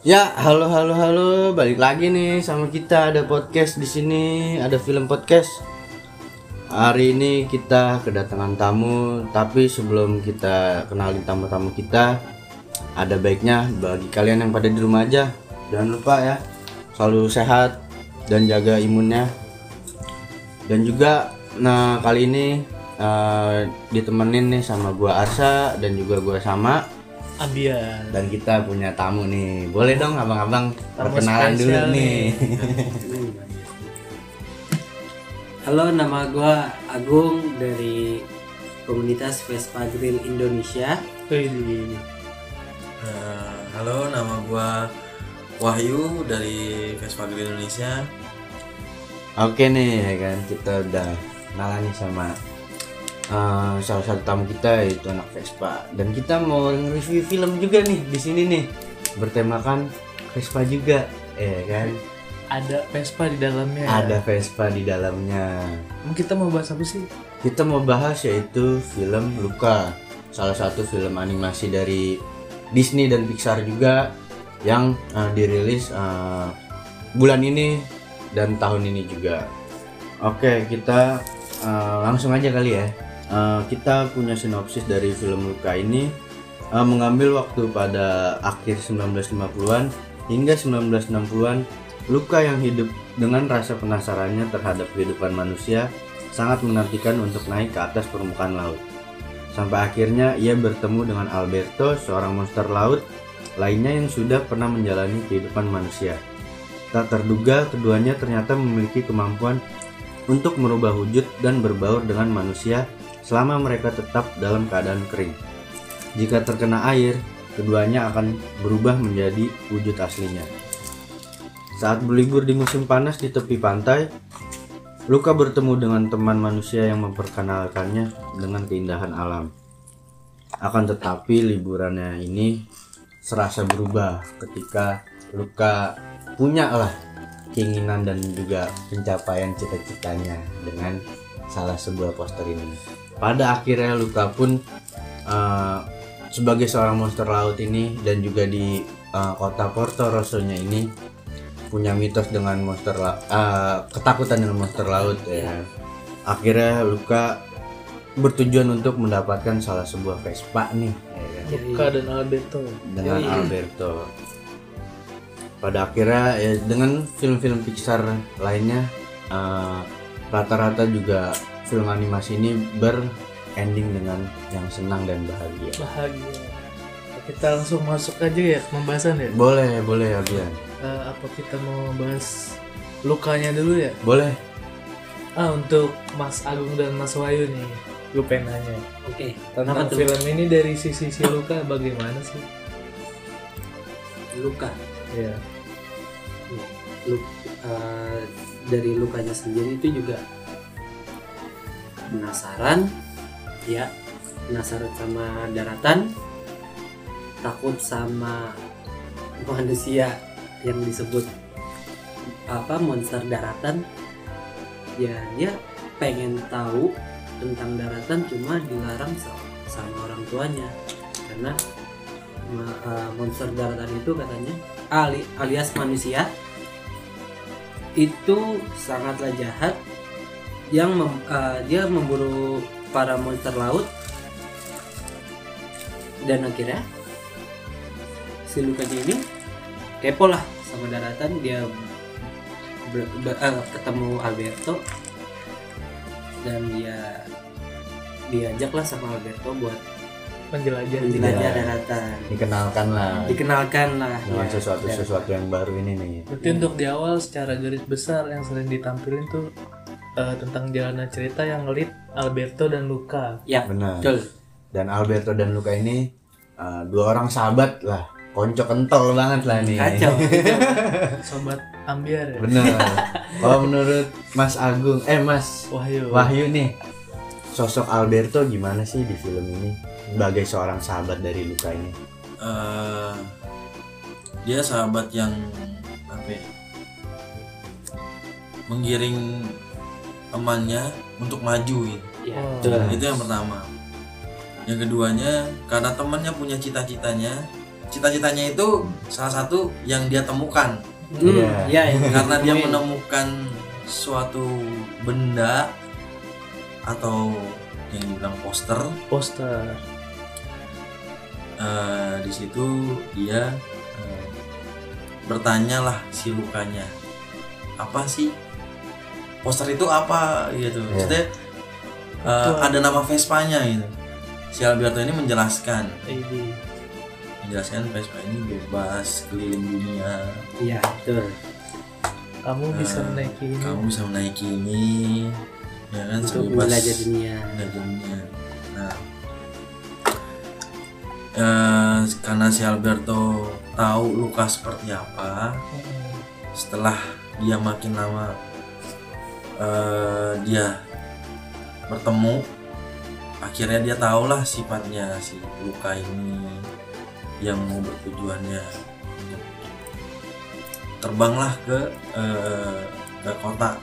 Ya, halo halo halo, balik lagi nih sama kita. Ada podcast di sini, ada film podcast. Hari ini kita kedatangan tamu, tapi sebelum kita kenalin tamu-tamu kita, ada baiknya bagi kalian yang pada di rumah aja, jangan lupa ya, selalu sehat dan jaga imunnya. Dan juga, nah kali ini eh, ditemenin nih sama gua Arsa dan juga gua sama Dan kita punya tamu nih. Boleh dong abang-abang perkenalan dulu nih. Halo, nama gua Agung dari komunitas Vespa Grill Indonesia. Eh, halo, nama gua Wahyu dari Vespa Grill Indonesia. oke nih ya kan kita udah kenalan nih sama eh, salah satu tamu kita yaitu anak Vespa. Dan kita mau review film juga nih di sini nih. Bertemakan Vespa juga ya kan? Ada Vespa di dalamnya. ada Vespa di dalamnya. Kita mau bahas apa sih? kita mau bahas yaitu film Luka. Salah satu film animasi dari Disney dan Pixar juga yang eh, dirilis eh, bulan ini dan tahun ini juga. Oke kita eh, langsung aja kali ya Eh, kita punya sinopsis dari film Luka ini eh, mengambil waktu pada akhir 1950-an hingga 1960-an Luka yang hidup dengan rasa penasarannya terhadap kehidupan manusia sangat menantikan untuk naik ke atas permukaan laut. Sampai akhirnya ia bertemu dengan Alberto, seorang monster laut lainnya yang sudah pernah menjalani kehidupan manusia. Tak terduga keduanya ternyata memiliki kemampuan untuk merubah wujud dan berbaur dengan manusia selama mereka tetap dalam keadaan kering. Jika terkena air, keduanya akan berubah menjadi wujud aslinya. Saat berlibur di musim panas di tepi pantai, Luka bertemu dengan teman manusia yang memperkenalkannya dengan keindahan alam. Akan tetapi liburannya ini serasa berubah ketika Luka punya lah keinginan dan juga pencapaian cita-citanya dengan salah sebuah poster ini. Pada akhirnya Luka pun eh, sebagai seorang monster laut ini dan juga di eh, kota Porto Rosso-nya ini punya mitos dengan monster la- eh, ketakutan dengan monster laut ya. Akhirnya Luka bertujuan untuk mendapatkan salah sebuah Vespa nih ya? Luka dan Alberto. dengan Alberto. Pada akhirnya ya, dengan film-film Pixar lainnya eh, rata-rata juga film animasi ini berending dengan yang senang dan bahagia. Bahagia. Kita langsung masuk aja ya ke pembahasan ya. Boleh, boleh Abian. Eh, apa kita mau bahas lukanya dulu ya? Boleh. Ah untuk Mas Agung dan Mas Wahyu nih, gue pengen nanya Oke, tentang Kenapa tuh? film ini dari sisi si Luka bagaimana sih? luka. Ya. Lu- eh, dari lukanya sendiri itu juga penasaran, ya, penasaran sama daratan, takut sama manusia yang disebut apa monster daratan. Ya, dia pengen tahu tentang daratan cuma dilarang sa- sama orang tuanya karena eh, monster daratan itu katanya ali- alias manusia itu sangatlah jahat yang mem- eh, dia memburu para monster laut dan akhirnya si Lukanya ini kepo lah sama daratan dia ber- ber- eh, ketemu Alberto dan dia diajaklah sama Alberto buat Menjelajah. menjelajah Iya. daratan Dikenalkan lah dikenalkan lah dengan ya, sesuatu daratan. sesuatu yang baru ini nih. Berarti untuk di awal secara garis besar yang sering ditampilin tuh eh, tentang jalanan cerita yang lead Alberto dan Luka. ya Benar. betul Dan Alberto dan Luka ini uh, dua orang sahabat lah, konco kental banget lah nih. kacau Sobat Ambiar ya. Bener. Kalau menurut Mas Agung, eh Mas Wahyu. Wahyu nih, sosok Alberto gimana sih di film ini sebagai seorang sahabat dari Luka ini? Eh, dia sahabat yang apa ya, menggiring temannya untuk maju gitu. ya Oh. Itu yang pertama. Yang keduanya karena temannya punya cita-citanya, cita-citanya itu salah satu yang dia temukan Hmm, Iya. iya iya. karena dia menemukan suatu benda atau yang dibilang poster poster eh, di situ dia eh, bertanya lah si lukanya apa sih poster itu apa gitu. Iya. maksudnya eh, Itu ada nama Vespanya gitu. Si Alberto ini menjelaskan. Ini menjelaskan Vespa ini bebas keliling dunia. Iya, betul. kamu bisa Eh, menaiki ini. kamu bisa menaiki ini ya kan Untuk sebebas menjelajah dunia. menjelajah dunia. Nah. Eh, karena si Alberto tahu luka seperti apa setelah dia makin lama eh, dia bertemu. Akhirnya dia tahulah sifatnya si luka ini yang mau bertujuannya terbanglah ke eh, ke kota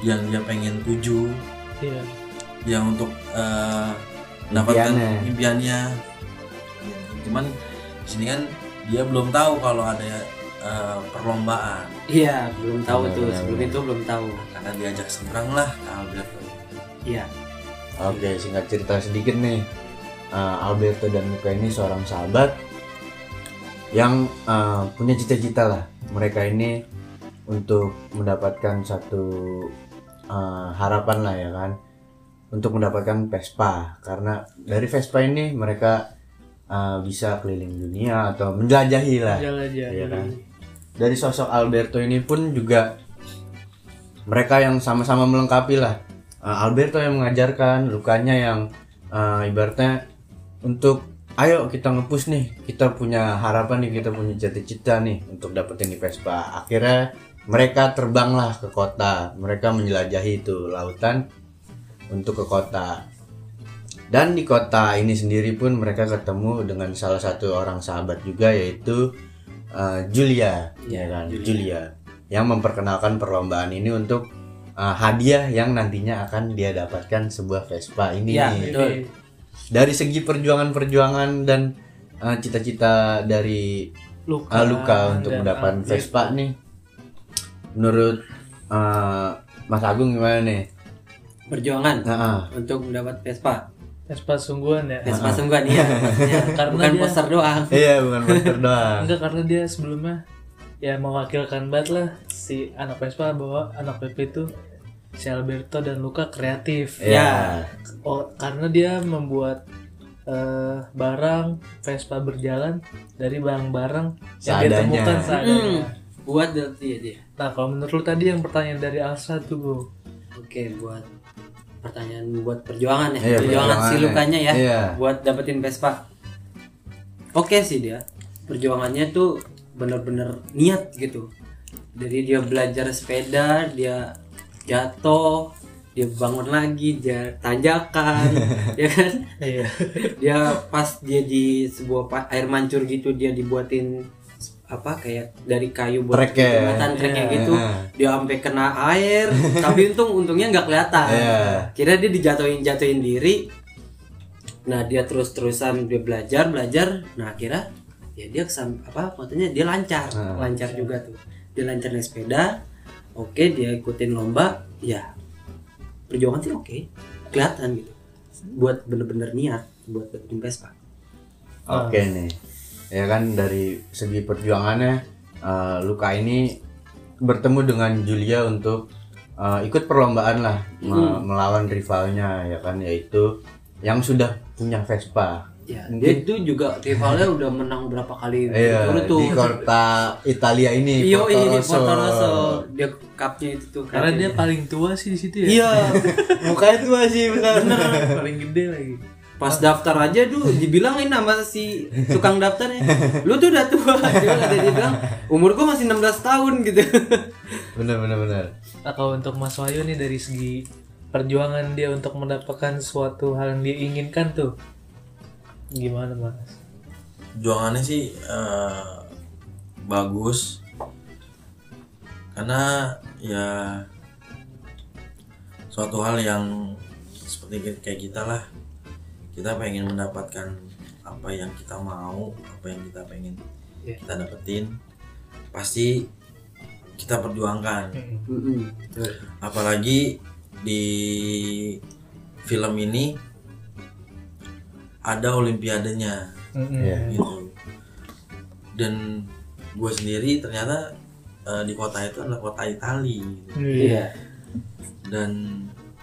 yang dia pengen tuju. Iya. Yang untuk eh, mendapatkan Impiannya. impiannya. Ya, cuman di sini kan dia belum tahu kalau ada eh, perlombaan Iya, belum tahu Benar, tuh. benar, Sebelum benar. itu belum tahu. karena diajak seberang lah ke Alberto Iya. Oke, singkat cerita sedikit nih. Uh, Alberto dan Luca ini seorang sahabat yang uh, punya cita-cita lah. Mereka ini untuk mendapatkan satu uh, harapan lah ya kan, untuk mendapatkan Vespa. Karena dari Vespa ini mereka uh, bisa keliling dunia atau menjelajahi lah. jelajah Iya kan? Dari sosok Alberto ini pun juga mereka yang sama-sama melengkapi lah. Uh, Alberto yang mengajarkan, Lukanya yang uh, ibaratnya untuk ayo kita ngepush nih, kita punya harapan nih, kita punya cita-cita nih untuk dapetin di Vespa. Akhirnya mereka terbanglah ke kota, mereka menjelajahi itu lautan untuk ke kota. Dan di kota ini sendiri pun mereka ketemu dengan salah satu orang sahabat juga yaitu uh, Julia, ya kan? Julia. Julia yang memperkenalkan perlombaan ini untuk uh, hadiah yang nantinya akan dia dapatkan sebuah Vespa ini. Iya, Ini betul. Dari segi perjuangan-perjuangan dan uh, cita-cita dari luka, uh, Luka untuk mendapatkan Alberto. Vespa nih. Menurut uh, Mas Agung gimana nih? Perjuangan Nah, ah. untuk mendapat Vespa. Vespa sungguhan ya Vespa sungguhan ya, maksudnya. Karena Bukan dia- poster doang. iya bukan poster doang. enggak karena dia sebelumnya ya mewakilkan banget lah si anak Vespa bahwa anak PP itu si Alberto dan Luka kreatif Iya. oh karena dia membuat eh, barang Vespa berjalan dari barang-barang yang dia Seadanya. temukan seadanya. Hmm, buat berarti ya dia. Nah kalau menurut lu tadi yang pertanyaan dari Alsa tuh Bu Oke, buat pertanyaan buat perjuangan ya. Iya, perjuangan si perjuangannya. Lukanya ya. Iya. Buat dapetin Vespa. Oke sih dia. Perjuangannya tuh bener-bener niat gitu. Dari dia belajar sepeda, dia jatuh, dia bangun lagi, dia tanjakan, ya kan? iya dia pas dia di sebuah air mancur gitu dia dibuatin apa kayak dari kayu buat Trek ya. treknya Iya. gitu dia sampai kena air tapi untung untungnya nggak kelihatan Iya. kira dia dijatuhin jatuhin diri nah dia terus terusan dia belajar belajar nah kira ya dia kesam apa maksudnya dia lancar Hmm. lancar juga tuh dia lancar naik sepeda oke dia ikutin lomba ya perjuangan sih oke kelihatan gitu buat bener-bener niat buat dapetin Vespa Oke nih, ya kan dari segi perjuangannya uh, Luka ini bertemu dengan Julia untuk uh, ikut perlombaan lah Hmm. melawan rivalnya ya kan yaitu yang sudah punya Vespa. ya dia itu juga rivalnya udah menang berapa kali Iya tuh di kota Italia ini. Iyo, iya, Porto Rosso. Porto Rosso. Dia cupnya itu tuh. karena dia paling tua sih di situ ya Iya, Mukanya tua sih benar. paling gede lagi pas daftar aja tuh dibilangin sama si tukang daftarnya, lu tuh udah tua. Dia, dia bilang, umur gua masih 16 tahun gitu. benar benar benar. Nah, kalau untuk Mas Wahyu nih dari segi perjuangan dia untuk mendapatkan suatu hal yang dia inginkan tuh gimana Mas? perjuangannya sih eh, bagus karena ya suatu hal yang seperti kayak kita lah kita pengen mendapatkan apa yang kita mau apa yang kita pengen Iya. kita dapetin pasti kita perjuangkan. Mm-mm. apalagi di film ini ada olimpiadenya Mm-mm. Iya. gitu dan gue sendiri ternyata eh, di kota itu adalah kota Itali gitu. Iya. dan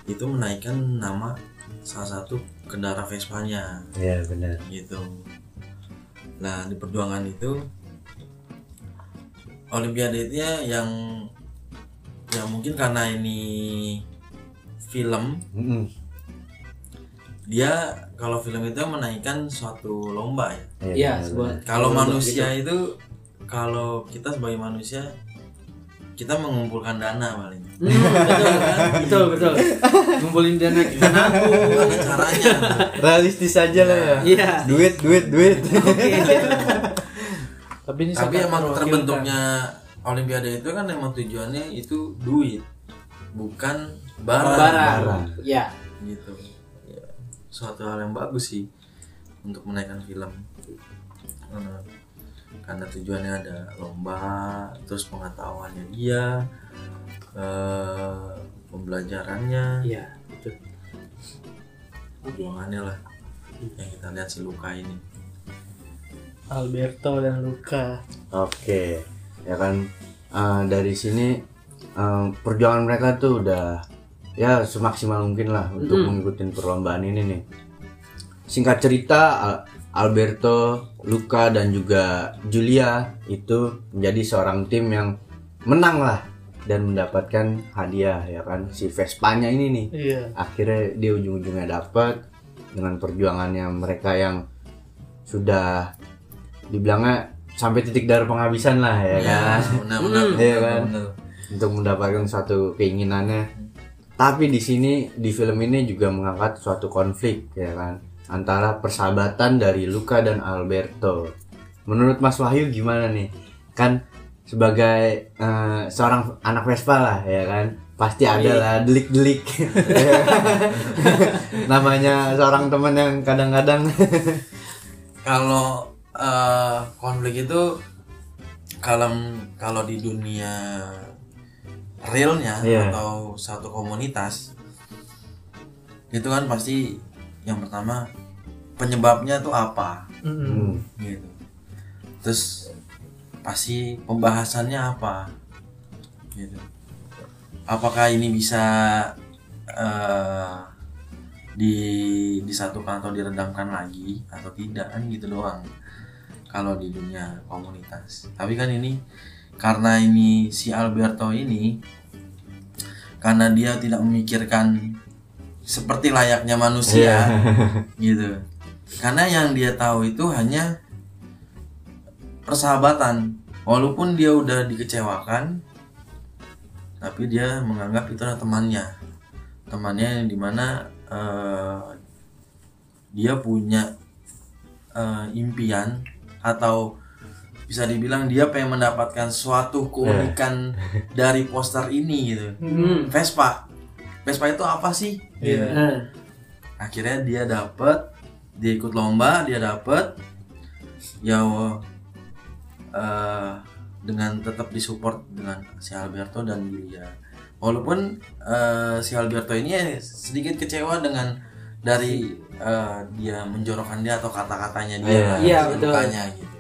itu menaikkan nama salah satu kendara Vespanya Iya benar. gitu nah di perjuangan itu Olimpiade itu ya yang ya mungkin karena ini film Mm-mm. dia kalau film itu menaikkan suatu lomba ya Iya, benar. kalau manusia gitu. itu kalau kita sebagai manusia kita mengumpulkan dana paling Hmm, betul, betul, betul. Ngumpulin dana gimana aku? gimana caranya realistis aja lah ya. Iya. Duit, duit, duit. Tapi ini tapi emang terbentuknya Olimpiade itu kan emang tujuannya itu duit bukan barang, Barang. Barang. Ya. gitu ya, suatu hal yang bagus sih untuk menaikkan film Eh, karena tujuannya ada lomba terus pengetahuannya dia eh, pembelajarannya Iya, betul. perjuangannya lah yang kita lihat si Luka ini Alberto dan Luca. Oke, ya kan eh, dari sini eh, perjuangan mereka tuh udah ya semaksimal mungkin lah untuk Mm-mm. mengikuti perlombaan ini nih. Singkat cerita, Al- Alberto, Luca dan juga Julia itu menjadi seorang tim yang menang lah dan mendapatkan hadiah ya kan si Vespanya ini nih. Iya. Akhirnya dia ujung-ujungnya dapat dengan perjuangannya mereka yang sudah dibilangnya sampai titik darah penghabisan lah ya kan benar-benar Hmm. Iya kan? benar. untuk mendapatkan suatu keinginannya tapi di sini di film ini juga mengangkat suatu konflik ya kan antara persahabatan dari Luca dan Alberto. Menurut Mas Wahyu gimana nih? Kan sebagai eh, seorang anak Vespa lah ya kan? Pasti ada lah delik-delik. Namanya seorang teman yang kadang-kadang. Kalau eh, konflik itu kalau kalau di dunia realnya Iya. atau satu komunitas itu kan pasti yang pertama penyebabnya tuh apa. Hmm, gitu. Terus pasti pembahasannya apa? Gitu. Apakah ini bisa eh, di disatukan atau diredamkan lagi? Atau tidak? Kan gitu doang. Kalau di dunia komunitas. Tapi kan ini karena ini si Alberto ini karena dia tidak memikirkan seperti layaknya manusia gitu. Karena yang dia tahu itu hanya persahabatan. Walaupun dia udah dikecewakan tapi dia menganggap itu adalah temannya. Temannya yang di mana eh, dia punya eh, impian atau bisa dibilang dia pengen mendapatkan suatu keunikan dari poster ini gitu. Hmm. Vespa Vespa itu apa sih? Iya. Nah, akhirnya dia dapet dia ikut lomba dia dapet. Ya eh, dengan tetap disupport dengan si Alberto dan Julia walaupun eh, si Alberto ini sedikit kecewa dengan dari eh, dia menjorokkan dia atau kata-katanya dia si betul. lukanya gitu.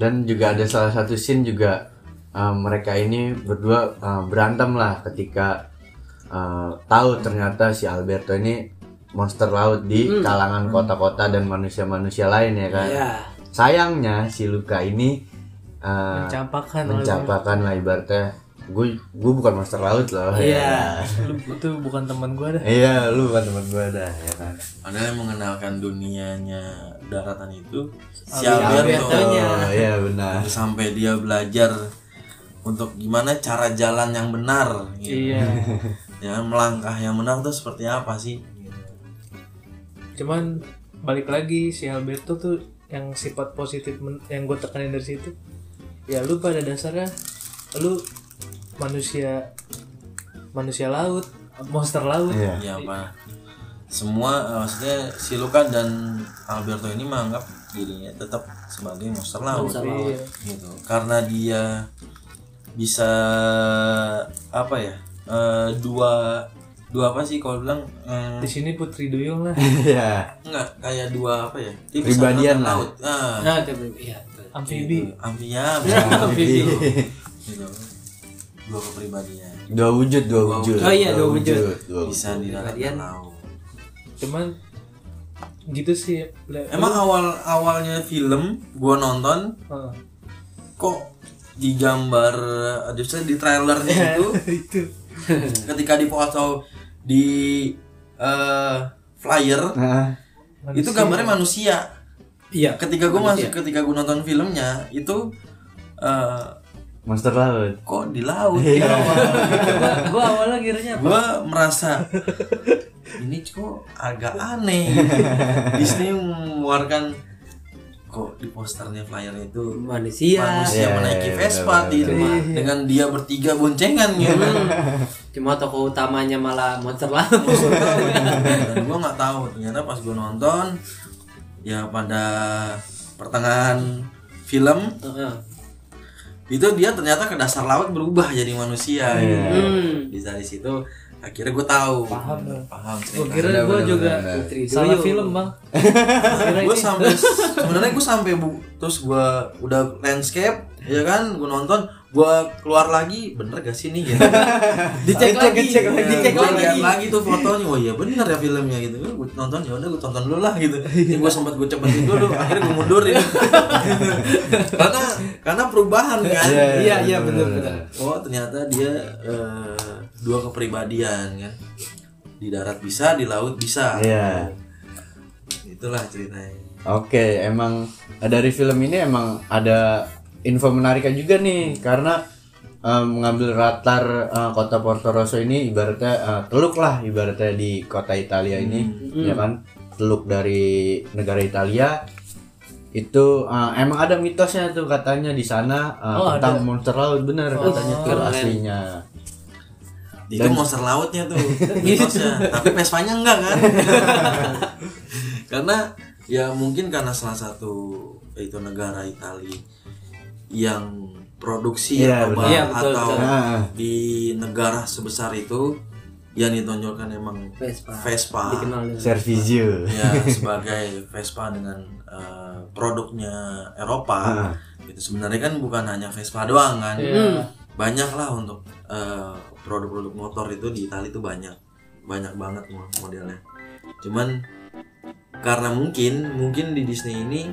Dan juga ada salah satu scene juga uh, mereka ini berdua uh, berantem lah ketika uh, tahu ternyata si Alberto ini monster laut di Hmm. kalangan kota-kota dan manusia-manusia lain ya kan ya. sayangnya si Luka ini uh, Mencampakkan mencapakan lah ibaratnya gue gue bukan monster laut loh Iya. ya. Lu itu bukan teman gua dah. iya lu bukan teman gue dah ya kan padahal yang mengenalkan dunianya daratan itu si Alberto oh iya benar sampai dia belajar untuk gimana cara jalan yang benar gitu. Iya. ya melangkah yang benar tuh seperti apa sih. Cuman balik lagi si Alberto tuh yang sifat positif yang gue tekanin dari situ. Ya lu pada dasarnya lu manusia manusia laut, monster laut. iya ya apa semua eh, maksudnya si Luka dan Alberto ini menganggap dirinya tetap sebagai monster laut Monster laut. gitu karena dia bisa apa ya eh, dua dua apa sih kalau bilang eh, di sini Putri Duyung lah Iya. enggak kayak dua apa ya dia bisa Pribadian lah. laut ah, Nah, iya. amfibi Amfibi. gitu dua kepribadian Dua wujud, dua Dua wujud. wujud. Oh iya, dua wujud. dua bisa di dan laut cuman gitu sih emang awal awalnya film gua nonton Heeh. kok digambar justru di trailernya itu ketika dipoto di eh, flyer Nah, itu gambarnya manusia Iya. ketika gue Manusia. masuk ketika gue nonton filmnya itu eh, monster laut. kok di laut Iya. ya gua, gua awalnya kiranya gue merasa ini kok agak aneh Disney mengeluarkan kok di posternya flyer itu Manusia. manusia Iya, menaiki iya, Vespa benar, di benar. dengan dia bertiga boncengan gitu Cuma tokoh utamanya malah monster laut. dan gue nggak tahu ternyata pas gue nonton ya pada pertengahan film Heeh. itu dia ternyata ke dasar laut berubah jadi manusia gitu. Hmm. di dari situ akhirnya gue tahu. Paham, ya. paham gua cerita kira benar, juga salah film bang. Gue sampai sebenarnya gue sampai bu terus gue udah landscape ya kan? Gue nonton gue keluar lagi bener gak sih nih gitu Dicek lagi, dicek Ya, lagi. dicek gua lagi. lihat lagi tuh fotonya. Oh iya bener ya filmnya gitu. Gue nonton ya udah gue tonton dulu lah gitu. Ini gue sempat gue cepetin dulu akhirnya gue mundurin karena karena perubahan kan. Iya, iya, benar, benar. oh ternyata dia eh, dua kepribadian kan. Di darat bisa di laut bisa. Iya. itulah ceritanya. Oke, emang dari film ini emang ada info menariknya juga nih karena eh, mengambil latar eh, kota Porto Rosso ini ibaratnya eh, teluk lah ibaratnya di kota Italia ini ya kan? Teluk dari negara Italia. Itu eh, emang ada mitosnya tuh katanya di sana eh, Oh, tentang ada. monster laut bener katanya tuh keren. aslinya. Itu monster lautnya tuh mitosnya. Tapi Vespanya enggak kan? Karena ya mungkin karena salah satu itu negara Italia yang produksi atau, benar. Iya, betul, atau betul. Nah, di negara sebesar itu yang ditonjolkan emang Vespa. Vespa. Dikenal dengan Servizio. Ya sebagai Vespa dengan eh, produknya Eropa. Itu sebenarnya kan bukan hanya Vespa doang kan? Iya. banyak lah untuk eh, produk-produk motor itu di Italia itu banyak. Banyak banget mo- modelnya. Cuman karena mungkin mungkin di Disney ini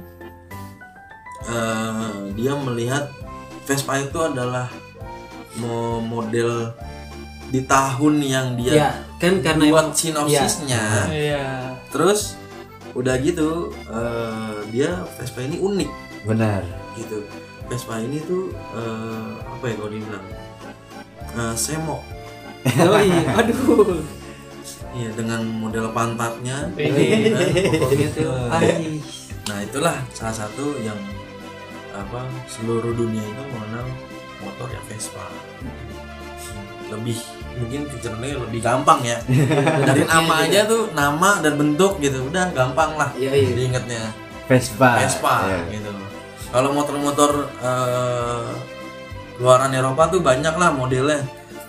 eh, dia melihat Vespa itu adalah mo- model di tahun yang dia Iya, kan karena buat sinopsisnya. iya. Terus udah gitu eh, dia Vespa ini unik. Benar. Gitu. Vespa ini tuh eh, apa ya kalau dibilang? Eh, semo. Oh iya, aduh. Iya dengan model pantatnya. Ini. kan, Pokoknya tuh, nah itulah salah satu yang apa seluruh dunia itu mengenal motor ya Vespa lebih mungkin fiturnya lebih gampang ya dari nama aja tuh nama dan bentuk gitu udah gampang lah Iya, iya. diingetnya Vespa Vespa Iya. gitu. Kalau motor-motor eh, luaran Eropa tuh banyak lah modelnya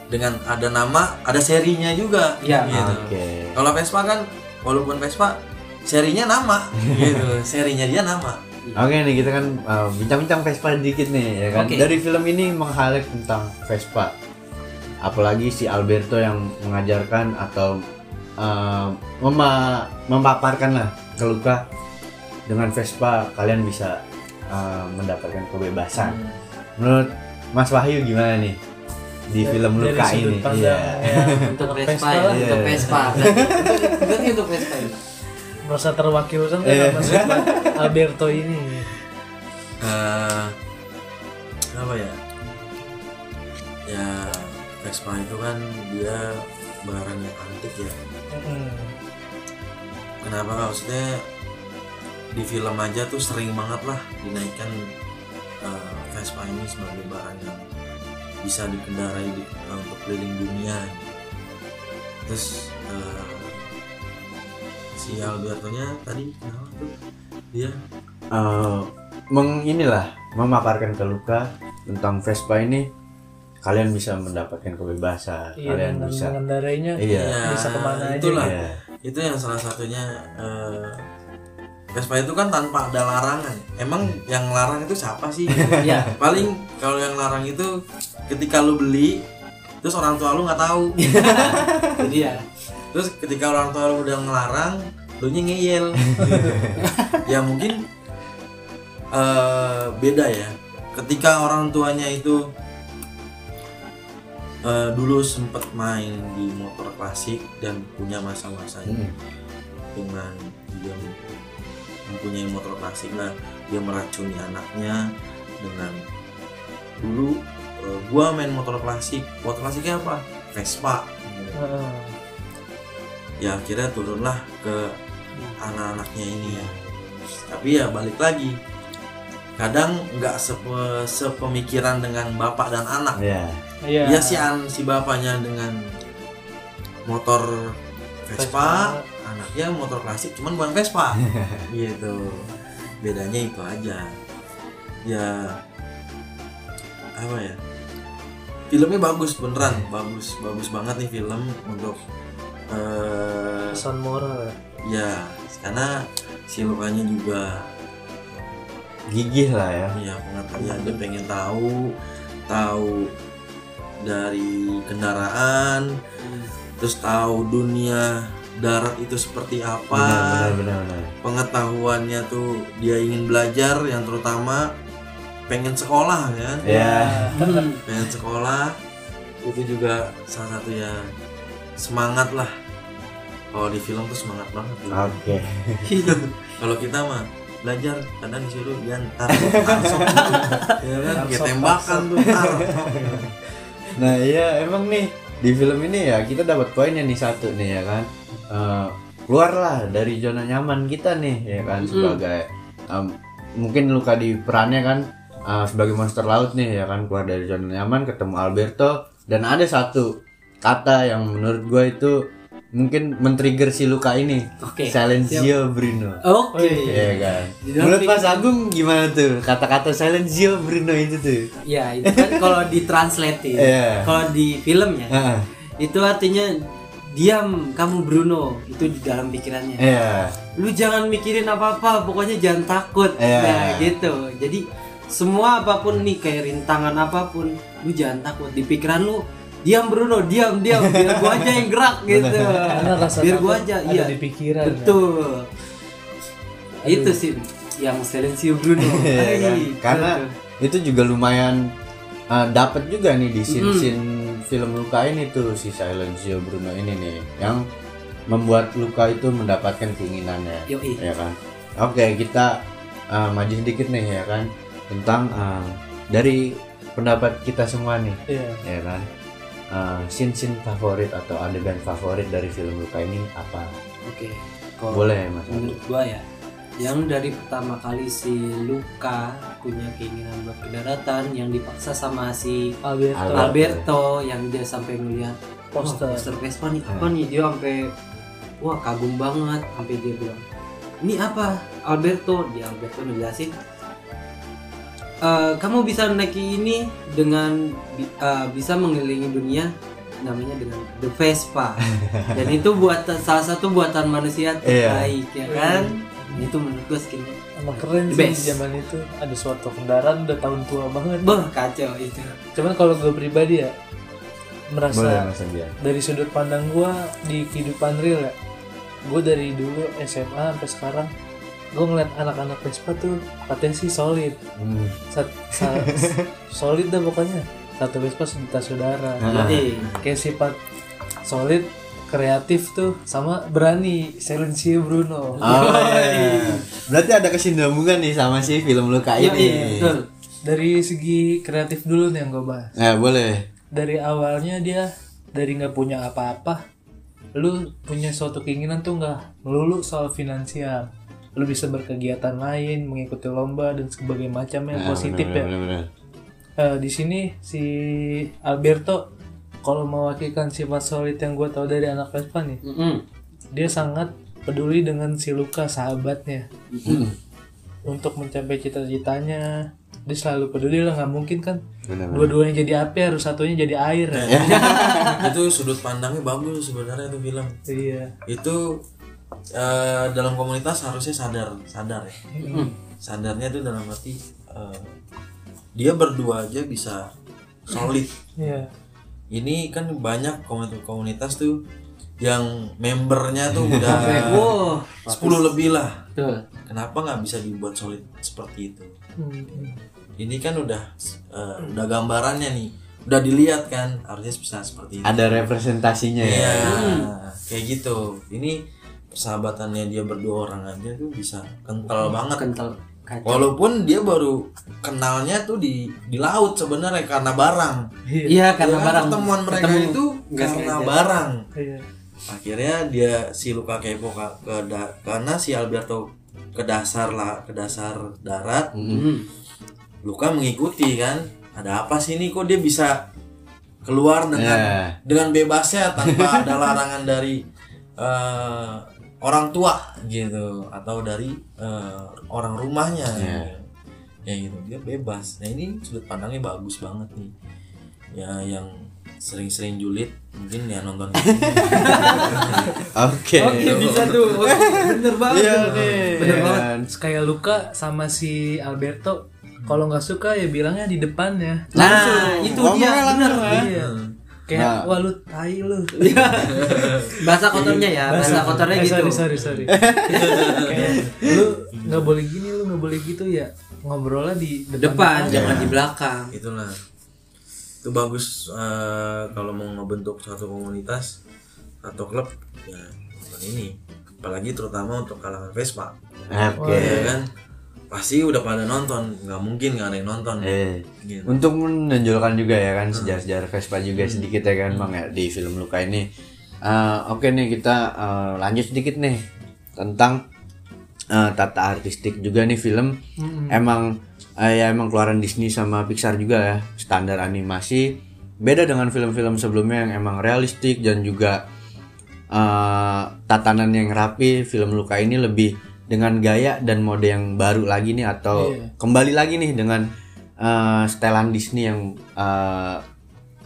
dengan ada nama, ada serinya juga. Iya. Gitu. oke Kalau Vespa kan walaupun Vespa serinya nama gitu. Serinya dia nama. Oke nih kita kan uh, bincang-bincang Vespa dikit nih ya kan. Oke. Dari film ini meng-highlight tentang Vespa. Apalagi si Alberto yang mengajarkan atau uh, mema- memaparkan lah ke Luka dengan Vespa kalian bisa uh, mendapatkan kebebasan. Menurut Mas Wahyu gimana nih di Dari- film Luka ini? Iya. ya, Untuk Vespa ya, lah. Iya. untuk Vespa. Berarti, berarti untuk Vespa ya. Merasa terwakilkan kan Iya. sama si Alberto ini Eh, apa ya? Ya Vespa itu kan dia barang yang antik ya. Mm. Kenapa maksudnya di film aja tuh sering banget lah dinaikkan eh, Vespa ini sebagai barang yang bisa dikendarai di, eh, untuk keliling dunia. Terus eh, si Albertonya tadi kenapa tuh? Dia Eh, meng inilah memaparkan ke Luka tentang Vespa ini kalian bisa mendapatkan kebebasan Iya, kalian bisa mengendarainya iya. Bisa ke mana aja. itulah. Iya. itu yang salah satunya eh, Vespa itu kan tanpa ada larangan. Emang yang larang itu siapa sih? Ya paling kalau yang larang itu ketika lu beli terus orang tua lu nggak tahu. Jadi ya terus ketika orang tua lu udah ngelarang lu nya ngeyel ya mungkin eh, beda ya. Ketika orang tuanya itu eh, dulu sempet main di motor klasik dan punya masa-masanya Hmm. dengan dia mempunyai motor klasik nah dia meracuni anaknya dengan dulu eh, gua main motor klasik. Motor klasiknya apa? Vespa. Heeh. Ya akhirnya turunlah ke anak-anaknya ini. Ya tapi ya balik lagi. Kadang nggak sepe, sepemikiran dengan bapak dan anak. Iya. iya. Dia si an si bapaknya dengan motor Vespa, anaknya motor klasik cuman bukan Vespa. Gitu. Bedanya itu aja. Ya apa ya? Filmnya bagus beneran. Bagus bagus banget nih film untuk pesan moral ya. ya karena si lukanya juga gigih lah ya. Ya pengetahuan. Dia pengen tahu tahu dari kendaraan terus tahu dunia darat itu seperti apa. Benar benar, benar. pengetahuannya tuh dia ingin belajar yang terutama pengen sekolah kan? Ya pengen sekolah itu juga salah satu ya semangat lah. Kalau di film tuh semangat banget tuh. oke. Kalau kita mah belajar kadang disuruh diantar tarsok gitu. ya kan? Kayak tembakan tuh tar nah iya emang nih di film ini ya kita dapat poinnya nih satu nih ya kan? Eh, keluarlah dari zona nyaman kita nih ya kan? Sebagai em, mungkin luka di perannya kan eh, sebagai monster laut nih ya kan? Keluar dari zona nyaman ketemu Alberto dan ada satu kata yang menurut gue itu mungkin men-trigger si luka ini Oke, Silenzio Bruno oke Iya kan. Di Menurut Mas Agung gimana tuh kata-kata Silenzio Bruno itu tuh? ya itu kan kalau ditranslatein Iya. kalau di filmnya Heeh. itu artinya diam kamu Bruno itu di dalam pikirannya Iya. lu jangan mikirin apa-apa pokoknya jangan takut Iya. nah gitu jadi semua apa pun nih kayak rintangan apa pun lu jangan takut di pikiran lu diam Bruno diam diam biar gua aja yang gerak gitu karena rasa biar gua takut aja ada iya di pikiran ya. betul itu sih yang Silencio Bruno Iya kan? Karena betul. itu juga lumayan uh, dapat juga nih di scene-scene film Luka ini tuh si Silenzio Bruno ini nih yang membuat Luka itu mendapatkan keinginannya. Yoi. Ya kan. Oke, kita uh, maju sedikit nih ya kan tentang uh, dari pendapat kita semua nih Iya. ya kan. Uh, scene-scene favorit atau adegan favorit dari film Luka ini apa? oke kalau Boleh Mas. Menurut gua ya yang dari pertama kali si Luka punya keinginan buat ke daratan yang dipaksa sama si Alberto Alberto. Alberto yang dia sampai ngeliat Poster. "Wah, poster Vespa nih apa nih dia sampai wah kagum banget sampai dia bilang ini apa Alberto dia Alberto ngejelasin "Eh, kamu bisa naik ini dengan bi- eh, bisa mengelilingi dunia namanya dengan The Vespa. Dan itu buat salah satu buatan manusia Iya. terbaik ya kan? Itu menurut gue skinnya emang keren The sih best. di zaman itu ada suatu kendaraan udah tahun tua banget. Bah kacau itu. Cuman kalau gue pribadi ya merasa Boleh dari sudut pandang gue di kehidupan real ya gue dari dulu SMA sampai sekarang gue ngeliat anak-anak Vespa tuh katanya sih solid Hmm. Sat- sa- solid dah pokoknya satu Vespa sejuta saudara Ah. Jadi kayak sifat solid kreatif tuh sama berani Silencio Bruno Oh, iya. Berarti ada kesinambungan nih sama si film Luka Iya, ini. iya, betul. dari segi kreatif dulu nih yang gue bahas Nah, boleh. dari awalnya dia dari nggak punya apa-apa lu punya suatu keinginan tuh nggak melulu soal finansial lu bisa berkegiatan lain mengikuti lomba dan sebagainya macam yang Nah, positif bener, ya. bener, bener. Eh, di sini si Alberto kalau mewakilkan sifat solid yang gue tahu dari anak Vespa nih mm-mm. dia sangat peduli dengan si Luka sahabatnya. Untuk mencapai cita-citanya dia selalu peduli lah nggak mungkin kan dua-duanya jadi api harus satunya jadi air ya. Itu sudut pandangnya bagus sebenarnya itu film iya. Itu eh, dalam komunitas harusnya sadar sadar ya. Sadarnya itu dalam arti eh, dia berdua aja bisa solid. Iya. Ini kan banyak komunitas komunitas tuh yang membernya tuh udah Wow, 10 lebih lah. Betul. kenapa nggak bisa dibuat solid seperti itu? Hmm. ini kan udah eh, udah gambarannya nih. Udah dilihat kan harusnya bisa seperti itu. Ada representasinya ya. Iya, kayak gitu. Ini persahabatannya dia berdua orang aja tuh bisa kental banget. Kental kacau. Walaupun dia baru kenalnya tuh di di laut sebenarnya karena barang. Iya, karena Ya kan, barang pertemuan mereka ketemu. itu Nggak karena sengaja. barang. iya Akhirnya dia si Luka Kepo ka- ke da- karena si Alberto ke dasar lah ke dasar darat. Hmm. Luka mengikuti kan. Ada apa sih ini kok dia bisa keluar dengan Iya. dengan bebasnya tanpa ada larangan dari eh, orang tua gitu atau dari eh, orang rumahnya Iya. ya gitu dia bebas nah ini sudut pandangnya bagus banget nih ya yang sering-sering julid mungkin ya nonton oke Oke, bisa tuh. Oke, bener banget. tuh. nih Bener ya banget. kan? kayak Luka sama si Alberto kalau nggak suka ya bilangnya di depannya Nah, itu dia ngomongnya bener. ya. iya kayak Nah. wah lu tai lu. Bahasa kotornya ya, bahasa kotornya Eh, gitu. sorry sorry sorry. Kayak lu nggak boleh gini lu nggak boleh gitu ya. Ngobrolnya di depan, Depan, aja. jangan di belakang. itulah. Itu bagus eh, kalau mau ngebentuk suatu komunitas atau klub ya ini. Apalagi terutama untuk kalangan Vespa. Oke. Ya kan pasti udah pada nonton nggak mungkin nggak ada yang nonton Eh, gitu. untuk menonjolkan juga ya kan sejarah-sejarah Vespa juga sedikit ya kan bang ya di film Luka ini. Eh, Oke nih kita eh, lanjut sedikit nih tentang eh, tata artistik juga nih film. Emang eh, ya emang keluaran Disney sama Pixar juga ya standar animasi beda dengan film-film sebelumnya yang emang realistik dan juga eh, tatanan yang rapi. Film Luka ini lebih dengan gaya dan mode yang baru lagi nih atau kembali lagi nih dengan eh, setelan Disney yang eh,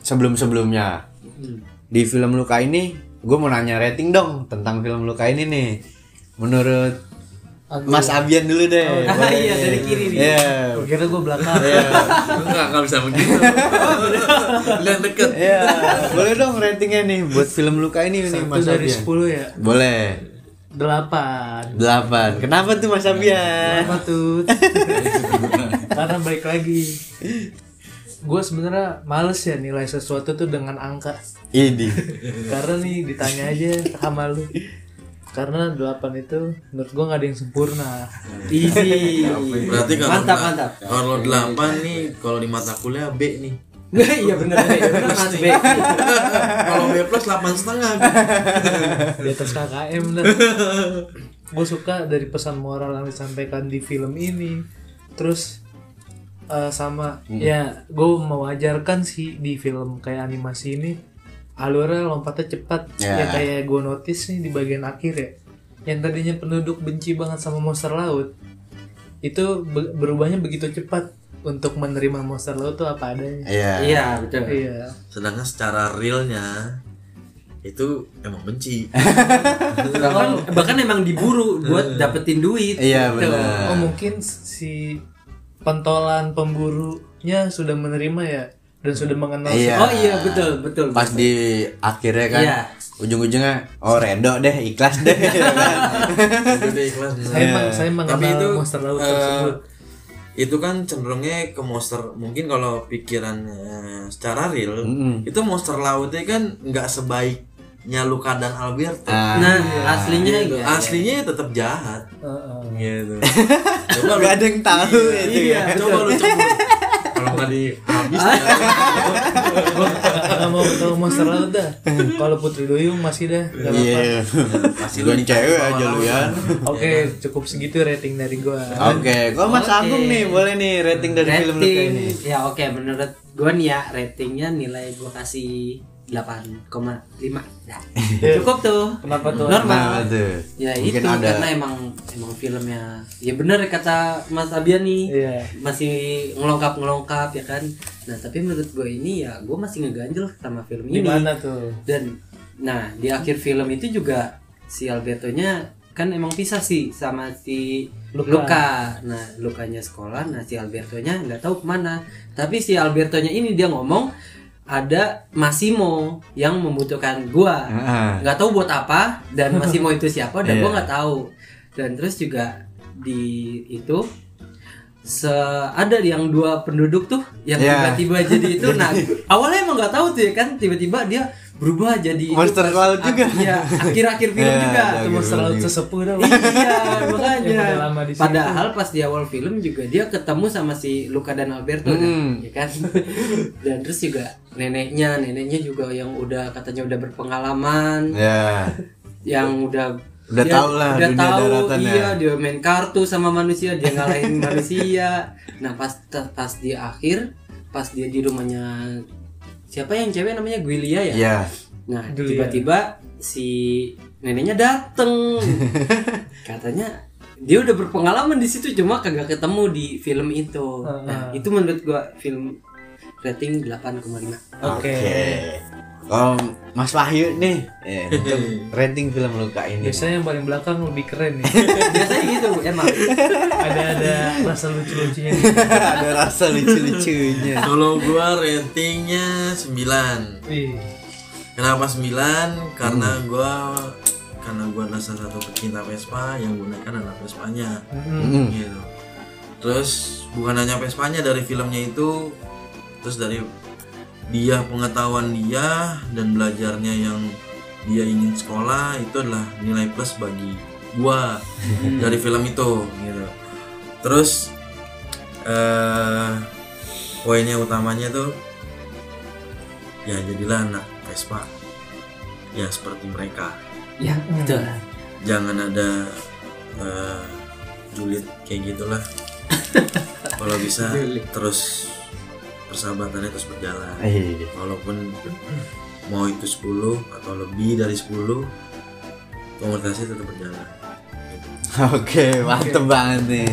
sebelum-sebelumnya. Di film Luka ini, gue mau nanya rating dong tentang film Luka ini nih. Menurut Mas Abian dulu deh. Ah, Boleh iya, nih. dari kiri nih. Iya. Gua kira gue belakang nggak nggak bisa begitu lihat deket Iya, boleh dong ratingnya nih buat film Luka ini nih Satu Mas dari Abian. 10 ya Boleh. Delapan Delapan. Kenapa tuh Mas Abian? apa tuh karena baik lagi gue sebenarnya males ya nilai sesuatu tuh dengan angka Ini. karena nih ditanya aja sama lu karena delapan itu menurut gue nggak ada yang sempurna Easy. berarti kalau mantap, mantap. kalau delapan nih kalau di mata kuliah B nih Iya bener, bener, bener, Mas B. kalau B plus delapan setengah. Di atas KKM dan gue suka dari pesan moral yang disampaikan di film ini. Terus eh, sama ya gue mewajarkan sih di film kayak animasi ini alurnya lompatnya cepat. Ya. ya kayak gue notice nih di bagian akhir ya. Yang tadinya penduduk benci banget sama monster laut itu be- berubahnya begitu cepat untuk menerima monster laut tuh apa adanya Iya. Iya betul. iya sedangkan secara realnya itu emang benci Bahkan bahkan emang diburu buat dapetin duit. Iya Gitu. benar. Oh mungkin si pentolan pemburunya sudah menerima ya dan sudah mengenal Iya. Oh iya betul betul. Pas di akhirnya kan Iya. ujung-ujungnya oh redo deh ikhlas deh ya kan? Ikhlas saya meng- saya mengenal Tapi itu, monster laut eh, tersebut. Itu kan cenderungnya ke monster mungkin kalau pikirannya secara real Mm-mm. itu monster lautnya kan nggak sebaiknya Luka dan Alberto Ah, Nah aslinya Gitu. ya. aslinya tetap jahat Heeh. gitu coba lu ada yang tahu itu ya. coba lu coba kalau nggak di habis mau ketemu monster laut dah. Kalau Putri Duyung masih dah. Gak apa-apa. Iya. Pasti Lu lu cewek aja lu ya. Oke cukup segitu rating dari gua. Oke, kok Mas Oke. Agung nih boleh nih rating dari film Luka rating ini. ya oke menurut gue nih ya ratingnya nilai gue kasih 8,5 nah, cukup tuh Kenapa tuh? normal Nah, tuh. ya Mungkin itu ada- karena emang emang filmnya ya bener kata Mas Abian nih Iya. masih ngelongkap ngelongkap ya kan nah tapi menurut gue ini ya gue masih ngeganjel sama film Di ini mana tuh? dan nah di akhir film itu juga si Albertonya kan emang pisah sih sama si Luka. Luka. Nah, Lukanya sekolah, nah si Albertonya nggak tahu ke mana. Tapi si Albertonya ini dia ngomong ada Massimo yang membutuhkan gua. Nggak tahu buat apa dan Massimo itu siapa dan gua Iya. nggak tahu. Dan terus juga di itu se ada yang dua penduduk tuh yang Iya. tiba-tiba jadi itu nah awalnya emang nggak tahu tuh ya kan tiba-tiba dia berubah jadi itu Monster pas laut ak- juga. iya, akhir-akhir film Iya, juga. Itu monster laut sesepuh dah. iya Yang makanya padahal pas di awal film juga dia ketemu sama si Luca dan Alberto kan, Hmm. ya kan dan terus juga neneknya neneknya juga yang udah katanya udah berpengalaman Ya. yang udah Udah dia- tahu lah udah dunia tahu daratan ya. iya dia main kartu sama manusia dia ngalahin manusia nah pas pas di akhir pas dia di rumahnya siapa yang cewek namanya Guilia ya Ya. Nah, tiba-tiba si neneknya dateng. Katanya dia udah berpengalaman di situ cuma kagak ketemu di film itu. Nah, itu menurut gua film rating 8,5. Oke. Kalau Mas Wahyu nih, ya, untuk rating film Luka ini. Biasanya yang paling belakang lebih keren nih. Biasanya gitu emang. ada ada rasa lucu-lucunya. ada rasa lucu-lucunya. Kalau gua ratingnya 9 Wih. Kenapa 9? Karena gua karena gua adalah salah satu pecinta Vespa yang gunakan adalah Vespanya Mm. gitu. Terus bukan hanya Vespanya dari filmnya itu terus dari dia pengetahuan dia dan belajarnya yang dia ingin sekolah itu adalah nilai plus bagi gua dari film itu gitu. Terus eh poinnya utamanya tuh ya jadilah anak Vespa ya seperti mereka Ya, betul. jangan ada eh, julid kayak gitulah kalau bisa Julid. terus persahabatannya terus berjalan Eh, walaupun mau itu 10 atau lebih dari 10 komunikasi tetap berjalan Oke, mantep banget nih.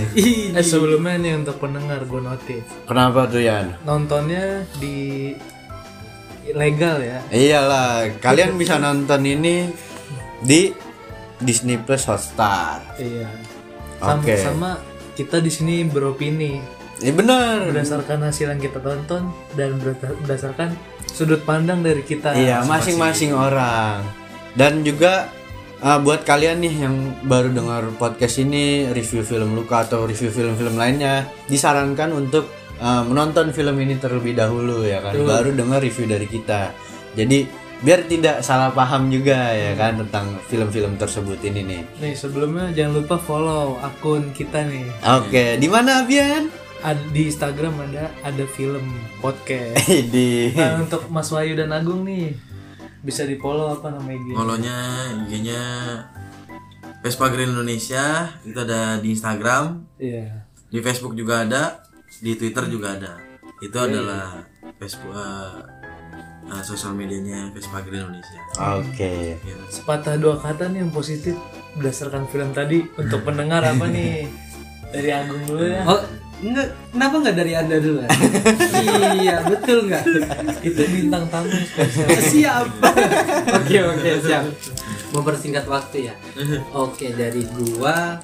Eh sebelumnya nih untuk pendengar gue notif Kenapa tuh Yan? nontonnya di ilegal ya. Iyalah, kalian bisa nonton ini di Disney Plus Hotstar. Iya. Sama, Oke. sama kita di sini beropini Ini bener. berdasarkan hasil yang kita tonton dan berda- berdasarkan sudut pandang dari kita. Iya, masing-masing orang. Dan juga uh, buat kalian nih yang baru dengar podcast ini review film Luka atau review film-film lainnya, disarankan untuk uh, menonton film ini terlebih dahulu ya kan, baru dengar review dari kita. Jadi biar tidak salah paham juga ya kan tentang film-film tersebut ini nih. Nih sebelumnya jangan lupa follow akun kita nih. Oke, di mana Bian? Ad- di Instagram ada ada film podcast. di Nah untuk Mas Wahyu dan Agung nih bisa di follow apa nama IG? Follow-nya IG-nya Vespa Green Indonesia itu ada di Instagram Iya. di Facebook juga ada di Twitter juga ada itu adalah Facebook eh, eh, sosial medianya Vespa Green Indonesia Oke. Gitu. Sepatah dua kata nih yang positif berdasarkan film tadi untuk pendengar apa nih? Dari Agung dulu ya. Oh, enggak, kenapa enggak dari Anda dulu? iya, betul enggak? Itu bintang tamu spesial. siap. Oke, oke, siap. Mempersingkat waktu ya. Oke, dari gua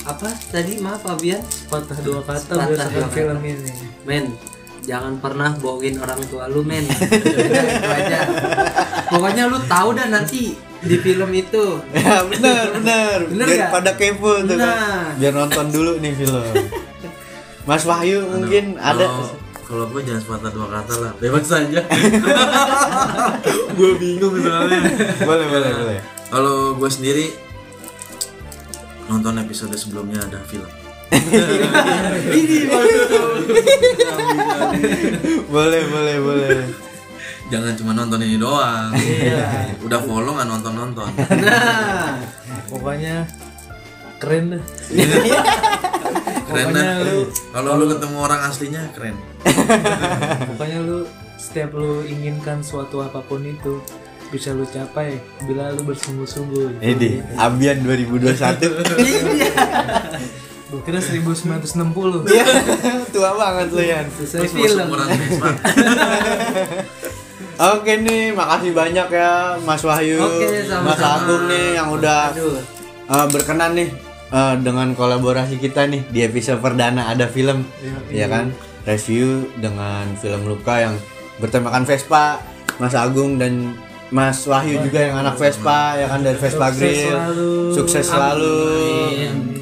apa tadi maaf Fabian Sepatah dua kata berdasarkan dua kata. film ini. men jangan pernah bohongin orang tua lu men Udah, itu aja pokoknya lu tahu dah nanti di film itu Ya benar benar. Bener Biar nggak? pada kepo tuh kan. Nah. Biar nonton dulu nih film. Mas Wahyu mungkin ada. Kalau- kalau gue jangan sepatah dua kata lah bebas saja gue bingung soalnya boleh boleh boleh. kalau gue sendiri nonton episode sebelumnya ada film. Ini Boleh boleh boleh. jangan cuma nonton ini doang. Iya. udah follow nggak nonton nonton nah. Pokoknya keren deh. keren dah lu- kalau lu ketemu orang aslinya keren Pokoknya lu setiap lu inginkan suatu apa pun itu bisa lu capai bila lu bersungguh-sungguh. Ini Ambian 2021. Gue kira 1960. Iya, tua banget lu Yan. Sesuai film. Oke nih, makasih banyak ya Mas Wahyu, Oke, sama-sama. Mas Agung nih yang udah Aduh. eh, berkenan nih eh, dengan kolaborasi kita nih di episode perdana ada film, ya kan? Review dengan film Luka yang bertemakan Vespa, Mas Agung dan Mas Wahyu juga yang anak Vespa, ya kan dari Vespa Sukses Grill. selalu. Sukses selalu.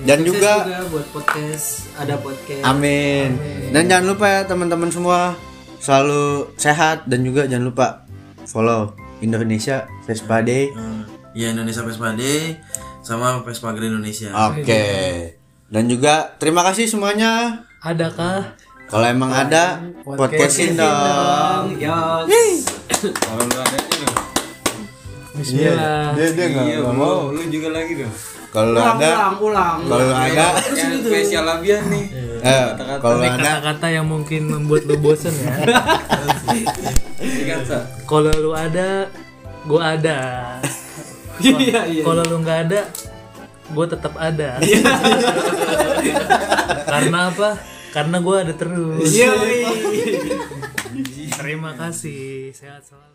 Dan Sukses juga buat podcast ada podcast. Amin. Dan jangan lupa ya teman-teman semua selalu sehat dan juga jangan lupa follow Indonesia Vespa Day. Ya Indonesia Vespa Day sama Vespa Grill Indonesia. Oke. Dan juga terima kasih semuanya. Adakah Kalau emang ada podcastin dong. Yo. Kalau lu ada. Bismillah. Dia dia nggak Iya, mau. Lu juga lagi dong. Kalau ada, ulang, ulang. kalau ada, Yang spesial Abian nih. eh, kalau ada, kata-kata yang mungkin membuat lu bosen ya. Kalau lu ada, gua ada. Iya, iya. Kalau lu nggak ada, gue tetap ada. Karena apa? Karena gue ada terus. Iya. Terima kasih. Sehat selalu.